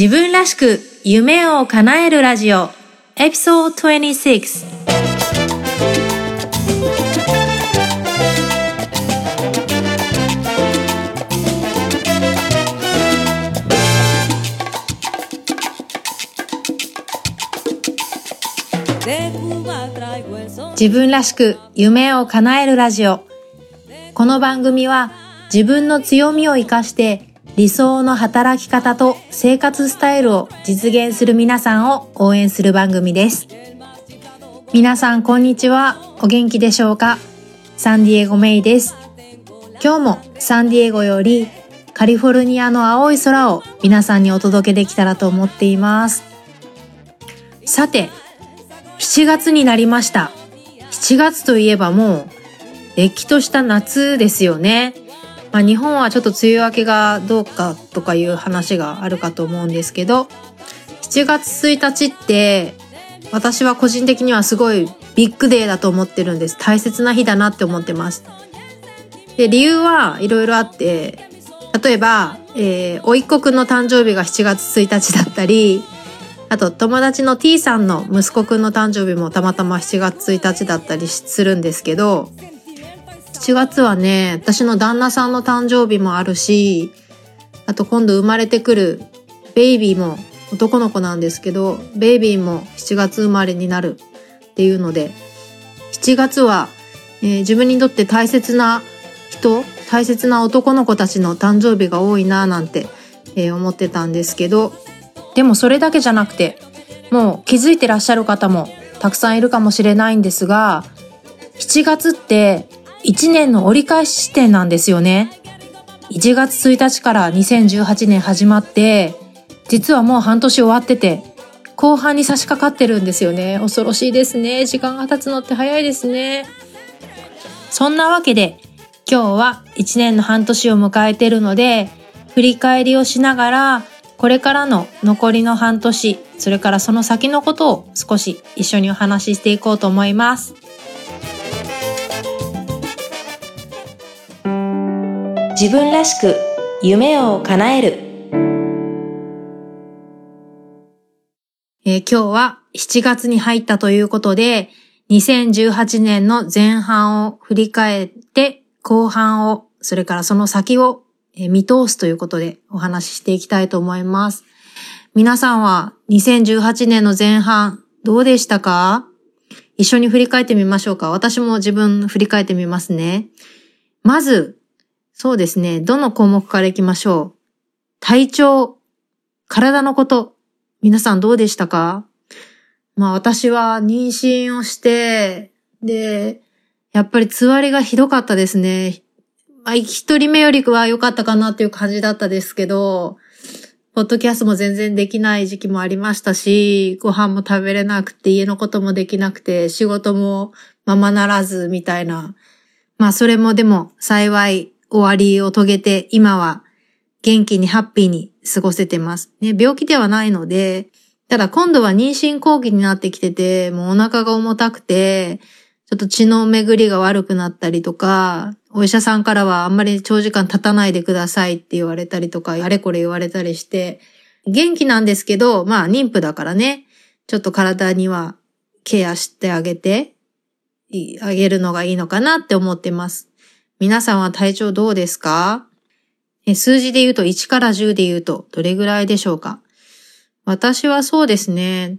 自分らしく夢を叶えるラジオ。エピソード26自分らしく夢を叶えるラジオ。この番組は自分の強みを活かして理想の働き方と生活スタイルを実現する皆さんを応援する番組です。皆さんこんにちは。お元気でしょうか？サンディエゴメイです。今日もサンディエゴよりカリフォルニアの青い空を皆さんにお届けできたらと思っています。さて、7月になりました。7月といえばもう、れっきとした夏ですよね。まあ、日本はちょっと梅雨明けがどうかとかいう話があるかと思うんですけど、7月1日って私は個人的にはすごいビッグデーだと思ってるんです。大切な日だなって思ってます。で、理由はいろいろあって、例えば、えー、おいっ子くんの誕生日が7月1日だったり、あと友達の T さんの息子くんの誕生日もたまたま7月1日だったりするんですけど、7月はね、私の旦那さんの誕生日もあるし、あと今度生まれてくるベイビーも男の子なんですけど、ベイビーも7月生まれになるっていうので、7月は、えー、自分にとって大切な人、大切な男の子たちの誕生日が多いなぁなんて、えー、思ってたんですけど、でもそれだけじゃなくて、もう気づいてらっしゃる方もたくさんいるかもしれないんですが、7月って1年の折り返し地点なんですよね。1月1日から2018年始まって、実はもう半年終わってて、後半に差し掛かってるんですよね。恐ろしいですね。時間が経つのって早いですね。そんなわけで、今日は1年の半年を迎えてるので、振り返りをしながら、これからの残りの半年、それからその先のことを少し一緒にお話ししていこうと思います。自分らしく夢を叶える、えー、今日は7月に入ったということで2018年の前半を振り返って後半をそれからその先を見通すということでお話ししていきたいと思います。皆さんは2018年の前半どうでしたか？一緒に振り返ってみましょうか。私も自分振り返ってみますね。まず、そうですね。どの項目からいきましょう？体調、体のこと、皆さんどうでしたか？まあ私は妊娠をして、で、やっぱりつわりがひどかったですね。まあ一人目よりは良かったかなっていう感じだったですけど、ポッドキャストも全然できない時期もありましたし、ご飯も食べれなくて、家のこともできなくて、仕事もままならずみたいな。まあそれもでも幸い終わりを遂げて、今は元気にハッピーに過ごせてます。ね、病気ではないので、ただ今度は妊娠後期になってきてて、もうお腹が重たくて、ちょっと血の巡りが悪くなったりとか、お医者さんからはあんまり長時間立たないでくださいって言われたりとか、あれこれ言われたりして、元気なんですけど、まあ妊婦だからね、ちょっと体にはケアしてあげて、あげるのがいいのかなって思ってます。皆さんは体調どうですか？数字で言うと1から10で言うとどれぐらいでしょうか？私はそうですね。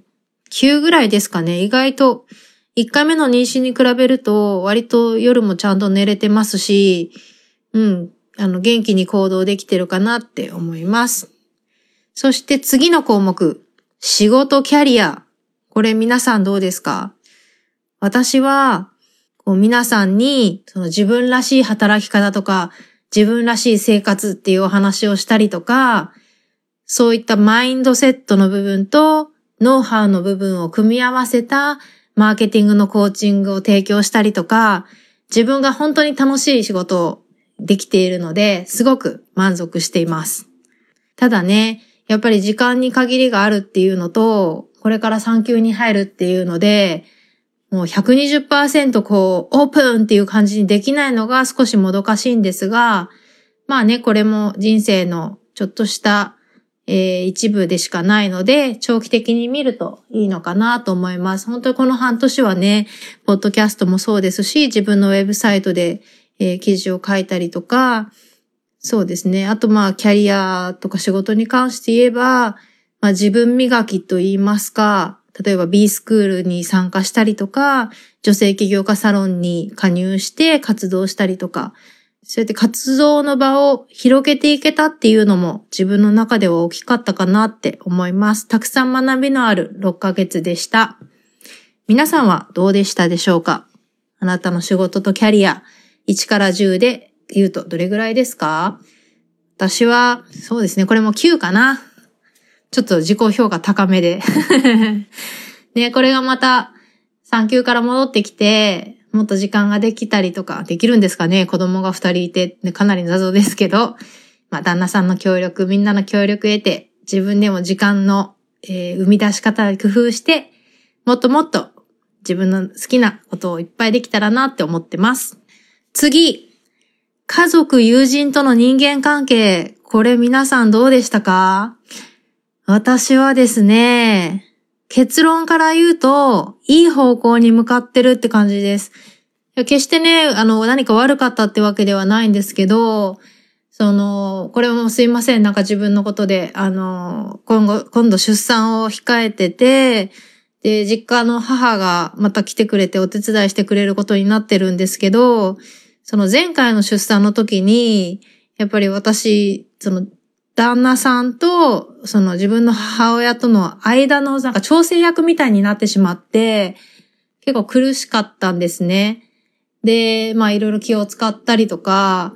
9ぐらいですかね。意外と1回目の妊娠に比べると割と夜もちゃんと寝れてますし、うん、あの元気に行動できてるかなって思います。そして次の項目。仕事キャリア。これ皆さんどうですか？私はこう皆さんにその自分らしい働き方とか、自分らしい生活っていうお話をしたりとか、そういったマインドセットの部分とノウハウの部分を組み合わせたマーケティングのコーチングを提供したりとか、自分が本当に楽しい仕事をできているので、すごく満足しています。ただね、やっぱり時間に限りがあるっていうのと、これから産休に入るっていうので、もう120%こう、オープンっていう感じにできないのが少しもどかしいんですが、まあね、これも人生のちょっとしたえー、一部でしかないので、長期的に見るといいのかなと思います。本当にこの半年はね、ポッドキャストもそうですし、自分のウェブサイトで、えー、記事を書いたりとか、そうですね。あとまあ、キャリアとか仕事に関して言えば、まあ自分磨きと言いますか、例えば B スクールに参加したりとか、女性起業家サロンに加入して活動したりとか、そうやって活動の場を広げていけたっていうのも自分の中では大きかったかなって思います。たくさん学びのある6ヶ月でした。皆さんはどうでしたでしょうか？あなたの仕事とキャリア、1から10で言うとどれぐらいですか？私は、そうですね、これも9かな。ちょっと自己評価高めで。ね、これがまた産休から戻ってきて、もっと時間ができたりとか、できるんですかね？子供が二人いて、かなり謎ですけど、まあ、旦那さんの協力、みんなの協力得て、自分でも時間の、えー、生み出し方工夫して、もっともっと自分の好きなことをいっぱいできたらなって思ってます。次、家族、友人との人間関係、これ皆さんどうでしたか？私はですね、結論から言うと、いい方向に向かってるって感じです。決してね、あの、何か悪かったってわけではないんですけど、その、これもすいません、なんか自分のことで、あの、今後、今度出産を控えてて、で、実家の母がまた来てくれてお手伝いしてくれることになってるんですけど、その前回の出産の時に、やっぱり私、その旦那さんと、その自分の母親との間のなんか調整役みたいになってしまって、結構苦しかったんですね。で、まあいろいろ気を使ったりとか、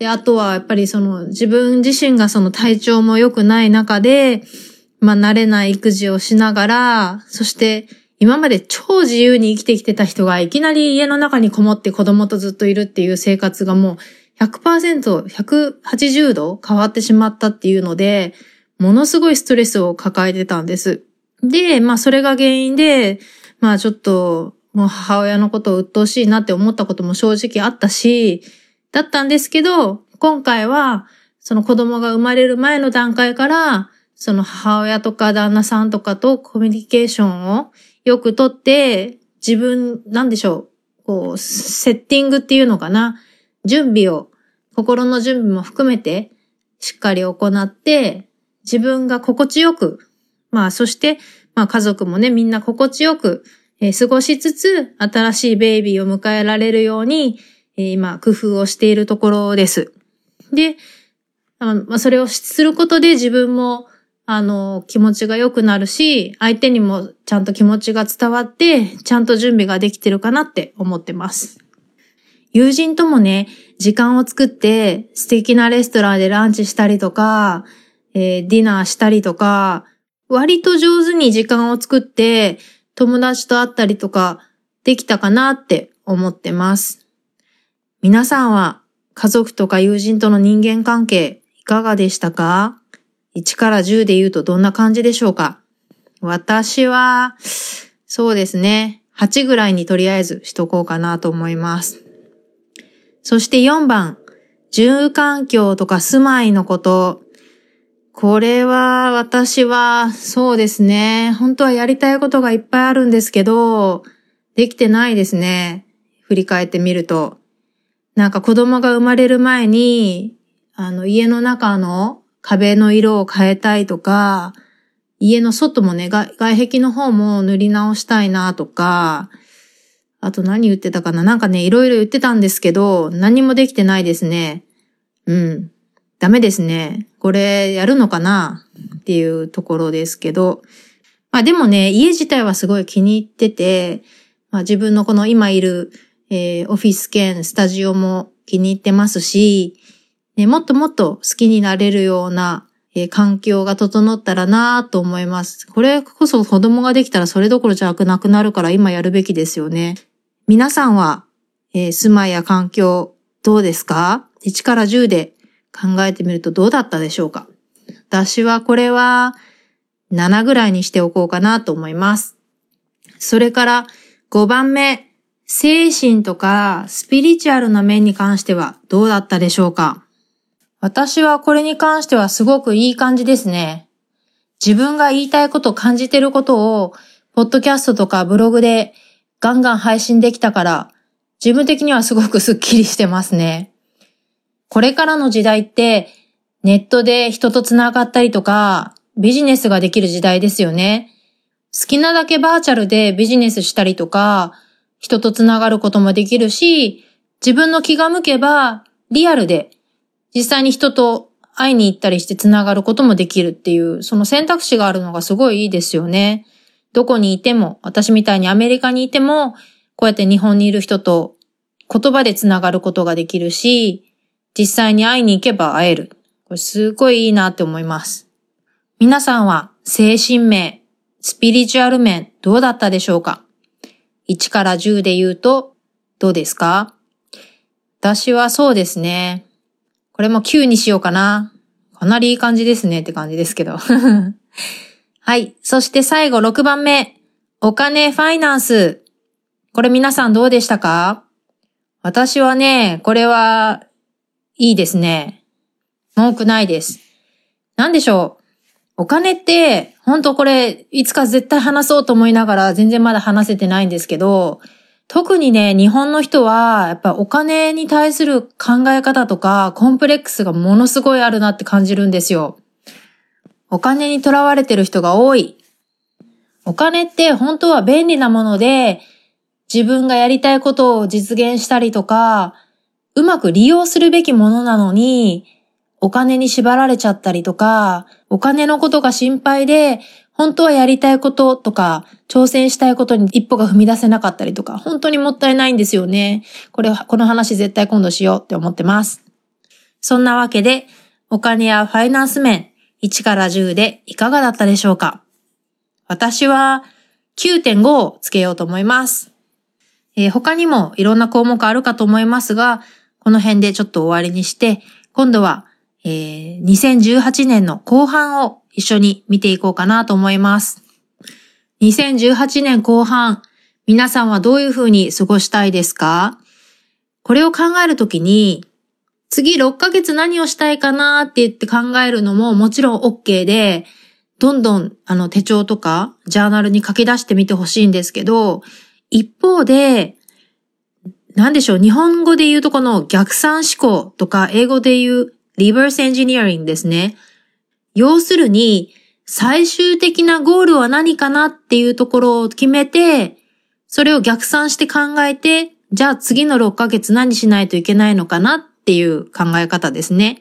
で、あとはやっぱりその自分自身がその体調も良くない中で、まあ慣れない育児をしながら、そして今まで超自由に生きてきてた人がいきなり家の中にこもって子供とずっといるっていう生活がもう100%、180度変わってしまったっていうので、ものすごいストレスを抱えてたんです。で、まあそれが原因で、まあちょっと、もう母親のことを鬱陶しいなって思ったことも正直あったし、だったんですけど、今回は、その子供が生まれる前の段階から、その母親とか旦那さんとかとコミュニケーションをよくとって、自分、なんでしょう、こう、セッティングっていうのかな。準備を、心の準備も含めてしっかり行って、自分が心地よく、まあそして、まあ家族もね、みんな心地よく、えー、過ごしつつ、新しいベイビーを迎えられるように、えー、今、工夫をしているところです。で、あのまあ、それをすることで自分も、あの、気持ちが良くなるし、相手にもちゃんと気持ちが伝わって、ちゃんと準備ができてるかなって思ってます。友人ともね、時間を作って素敵なレストランでランチしたりとか、えー、ディナーしたりとか、割と上手に時間を作って友達と会ったりとかできたかなって思ってます。皆さんは家族とか友人との人間関係いかがでしたか ?1 から10で言うとどんな感じでしょうか？私は、そうですね。8ぐらいにとりあえずしとこうかなと思います。そして4番、住環境とか住まいのこと。これは私はそうですね。本当はやりたいことがいっぱいあるんですけど、できてないですね。振り返ってみると。なんか子供が生まれる前に、あの家の中の壁の色を変えたいとか、家の外もね、外壁の方も塗り直したいなとか、あと何言ってたかな？なんかね、いろいろ言ってたんですけど、何もできてないですね。うん。ダメですね。これやるのかな？っていうところですけど。まあでもね、家自体はすごい気に入ってて、まあ自分のこの今いる、えー、オフィス兼スタジオも気に入ってますし、ね、もっともっと好きになれるような、えー、環境が整ったらなと思います。これこそ子供ができたらそれどころじゃなくなるから今やるべきですよね。皆さんは、えー、住まいや環境どうですか ?1 から10で考えてみるとどうだったでしょうか？私はこれは7ぐらいにしておこうかなと思います。それから5番目、精神とかスピリチュアルな面に関してはどうだったでしょうか？私はこれに関してはすごくいい感じですね。自分が言いたいこと、感じてることを、ポッドキャストとかブログでガンガン配信できたから、自分的にはすごくスッキリしてますね。これからの時代って、ネットで人と繋がったりとか、ビジネスができる時代ですよね。好きなだけバーチャルでビジネスしたりとか、人と繋がることもできるし、自分の気が向けばリアルで実際に人と会いに行ったりして繋がることもできるっていう、その選択肢があるのがすごいいいですよね。どこにいても、私みたいにアメリカにいても、こうやって日本にいる人と言葉で繋がることができるし、実際に会いに行けば会える。これすごいいいなって思います。皆さんは精神面、スピリチュアル面どうだったでしょうか ?1 から10で言うとどうですか？私はそうですね。これも9にしようかな。かなりいい感じですねって感じですけど。はい。そして最後6番目。お金ファイナンス。これ皆さんどうでしたか？私はね、これはいいですね。文句ないです。なんでしょう？お金って、本当これ、いつか絶対話そうと思いながら全然まだ話せてないんですけど、特にね、日本の人は、やっぱお金に対する考え方とか、コンプレックスがものすごいあるなって感じるんですよ。お金にとらわれてる人が多い。お金って本当は便利なもので、自分がやりたいことを実現したりとか、うまく利用するべきものなのに、お金に縛られちゃったりとか、お金のことが心配で、本当はやりたいこととか、挑戦したいことに一歩が踏み出せなかったりとか、本当にもったいないんですよね。これ、この話絶対今度しようって思ってます。そんなわけで、お金やファイナンス面、1から10でいかがだったでしょうか？私は9.5をつけようと思います。えー、他にもいろんな項目あるかと思いますが、この辺でちょっと終わりにして、今度は、えー、2018年の後半を一緒に見ていこうかなと思います。2018年後半、皆さんはどういうふうに過ごしたいですか？これを考えるときに、次6ヶ月何をしたいかなって言って考えるのももちろん OK で、どんどんあの手帳とかジャーナルに書き出してみてほしいんですけど、一方で、なんでしょう、日本語で言うとこの逆算思考とか英語で言うリバースエンジニアリングですね。要するに、最終的なゴールは何かなっていうところを決めて、それを逆算して考えて、じゃあ次の6ヶ月何しないといけないのかなっていう考え方ですね。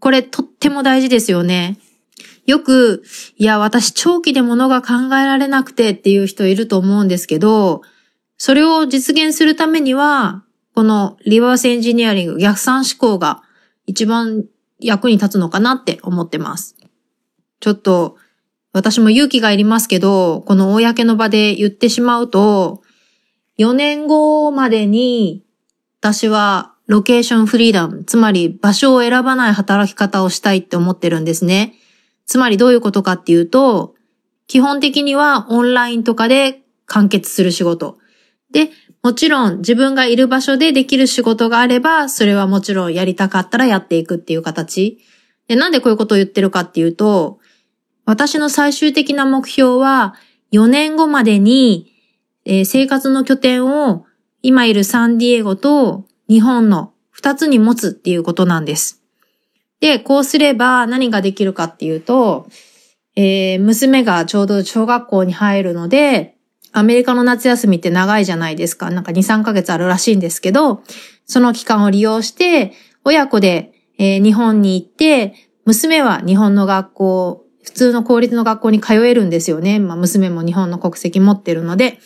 これとっても大事ですよね。よく、いや、私長期で物が考えられなくてっていう人いると思うんですけど、それを実現するためには、このリバースエンジニアリング、逆算思考が一番役に立つのかなって思ってます。ちょっと、私も勇気がいりますけど、この公の場で言ってしまうと、4年後までに、私はロケーションフリーダム、つまり場所を選ばない働き方をしたいって思ってるんですね。つまりどういうことかっていうと、基本的にはオンラインとかで完結する仕事。で、もちろん自分がいる場所でできる仕事があれば、それはもちろんやりたかったらやっていくっていう形。で、なんでこういうことを言ってるかっていうと、私の最終的な目標は、4年後までに、えー、生活の拠点を今いるサンディエゴと日本の2つに持つっていうことなんです。で、こうすれば何ができるかっていうと、えー、娘がちょうど小学校に入るので、アメリカの夏休みって長いじゃないですか。なんか2、3ヶ月あるらしいんですけど、その期間を利用して、親子で、えー、日本に行って、娘は日本の学校普通の公立の学校に通えるんですよね。まあ、娘も日本の国籍持ってるので。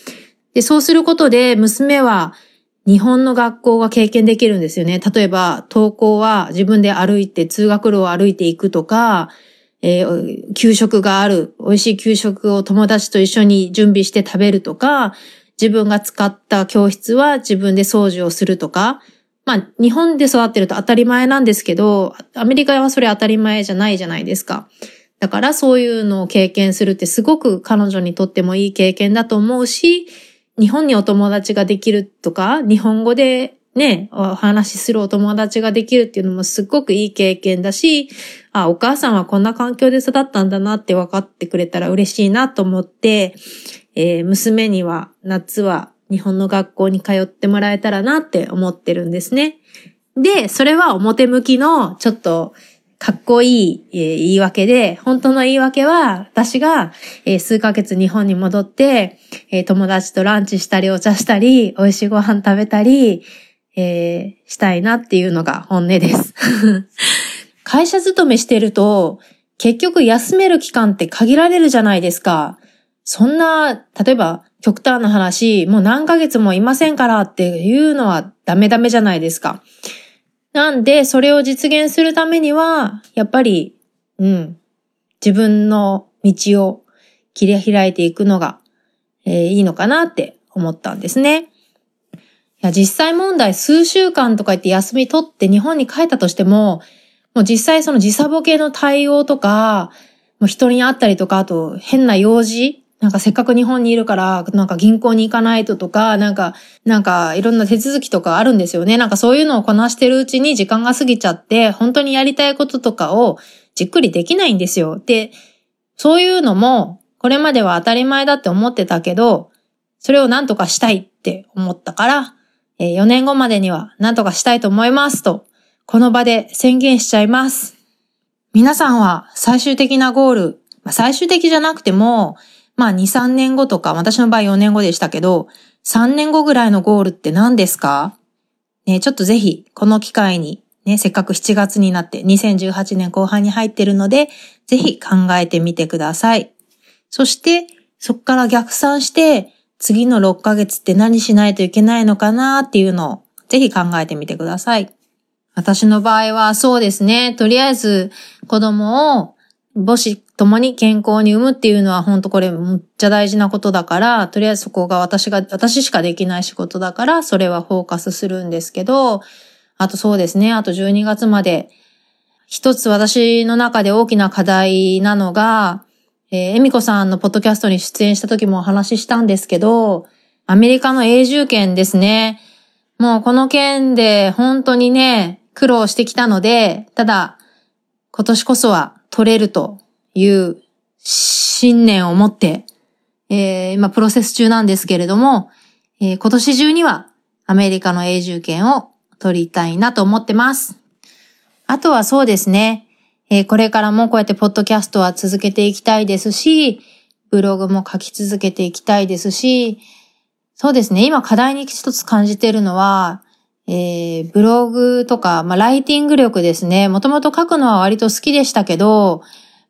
で、そうすることで、娘は日本の学校が経験できるんですよね。例えば、登校は自分で歩いて、通学路を歩いていくとか、えー、給食がある、美味しい給食を友達と一緒に準備して食べるとか、自分が使った教室は自分で掃除をするとか、まあ、日本で育ってると当たり前なんですけど、アメリカはそれ当たり前じゃないじゃないですか。だからそういうのを経験するってすごく彼女にとってもいい経験だと思うし、日本にお友達ができるとか、日本語でね、お話しするお友達ができるっていうのもすっごくいい経験だし、あ、お母さんはこんな環境で育ったんだなって分かってくれたら嬉しいなと思って、えー、娘には夏は日本の学校に通ってもらえたらなって思ってるんですね。で、それは表向きのちょっとかっこいい、えー、言い訳で、本当の言い訳は、私が、えー、数ヶ月日本に戻って、えー、友達とランチしたりお茶したり、美味しいご飯食べたり、えしたいなっていうのが本音です。会社勤めしてると、結局休める期間って限られるじゃないですか。そんな、例えば極端な話、もう何ヶ月もいませんからっていうのはダメダメじゃないですか。なんで、それを実現するためには、やっぱり、うん、自分の道を切り開いていくのが、えー、いいのかなって思ったんですね。いや、実際問題数週間とか言って休み取って日本に帰ったとしても、もう実際その時差ボケの対応とか、もう人に会ったりとか、あと変な用事なんかせっかく日本にいるから、なんか銀行に行かないととか、なんか、なんかいろんな手続きとかあるんですよね。なんかそういうのをこなしてるうちに時間が過ぎちゃって、本当にやりたいこととかをじっくりできないんですよ。で、そういうのも、これまでは当たり前だって思ってたけど、それを何とかしたいって思ったから、4年後までには何とかしたいと思いますと、この場で宣言しちゃいます。皆さんは最終的なゴール、まあ、最終的じゃなくても、まあ2、3年後とか、私の場合4年後でしたけど、3年後ぐらいのゴールって何ですか？ね、ちょっとぜひ、この機会に、ね、せっかく7月になって2018年後半に入ってるので、ぜひ考えてみてください。そして、そこから逆算して、次の6ヶ月って何しないといけないのかなっていうのを、ぜひ考えてみてください。私の場合はそうですね。とりあえず子供を母子共に健康に産むっていうのは本当これむっちゃ大事なことだから、とりあえずそこが私が、私しかできない仕事だから、それはフォーカスするんですけど、あとそうですね、あと12月まで、一つ私の中で大きな課題なのが、えー、エミコさんのポッドキャストに出演した時もお話ししたんですけど、アメリカの永住権ですね。もうこの件で本当にね、苦労してきたので、ただ、今年こそは取れるという信念を持って、えー、今プロセス中なんですけれども、えー、今年中にはアメリカの永住権を取りたいなと思ってます。あとはそうですね、えー、これからもこうやってポッドキャストは続けていきたいですし、ブログも書き続けていきたいですし、そうですね、今課題に一つ感じているのは、えー、ブログとか、まあ、ライティング力ですね。もともと書くのは割と好きでしたけど、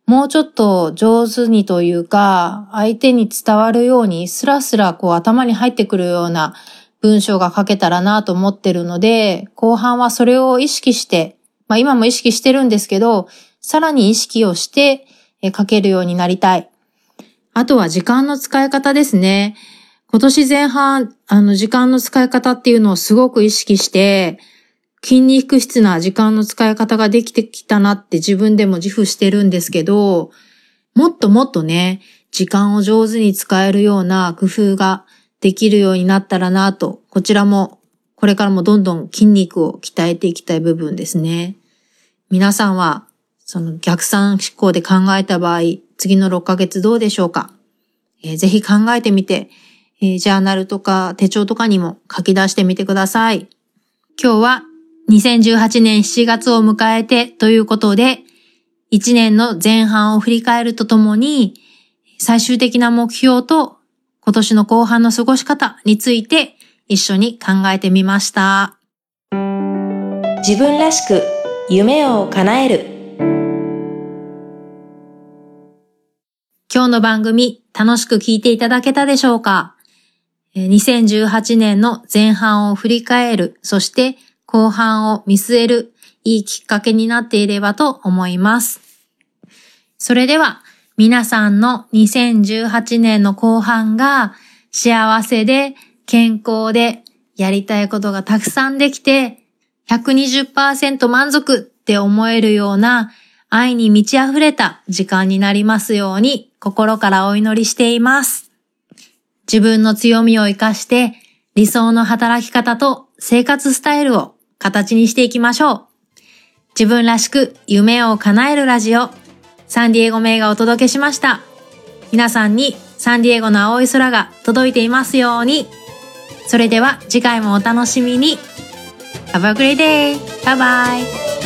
もうちょっと上手にというか、相手に伝わるように、スラスラこう頭に入ってくるような文章が書けたらなと思ってるので、後半はそれを意識して、まあ今も意識してるんですけど、さらに意識をして書けるようになりたい。あとは時間の使い方ですね。今年前半、あの、時間の使い方っていうのをすごく意識して、筋肉質な時間の使い方ができてきたなって自分でも自負してるんですけど、もっともっとね、時間を上手に使えるような工夫ができるようになったらなと、こちらもこれからもどんどん筋肉を鍛えていきたい部分ですね。皆さんは、その逆算思考で考えた場合、次の6ヶ月どうでしょうか、えー、ぜひ考えてみて、えー、ジャーナルとか手帳とかにも書き出してみてください。今日は2018年7月を迎えてということで、1年の前半を振り返るとともに、最終的な目標と今年の後半の過ごし方について一緒に考えてみました。自分らしく夢を叶える。今日の番組楽しく聞いていただけたでしょうか？2018年の前半を振り返る、そして後半を見据えるいいきっかけになっていればと思います。それでは皆さんの2018年の後半が幸せで健康でやりたいことがたくさんできて120%満足って思えるような愛に満ち溢れた時間になりますように心からお祈りしています。自分の強みを活かして理想の働き方と生活スタイルを形にしていきましょう。自分らしく夢を叶えるラジオ、サンディエゴ名がお届けしました。皆さんにサンディエゴの青い空が届いていますように。それでは次回もお楽しみに。Have a great day! Bye bye!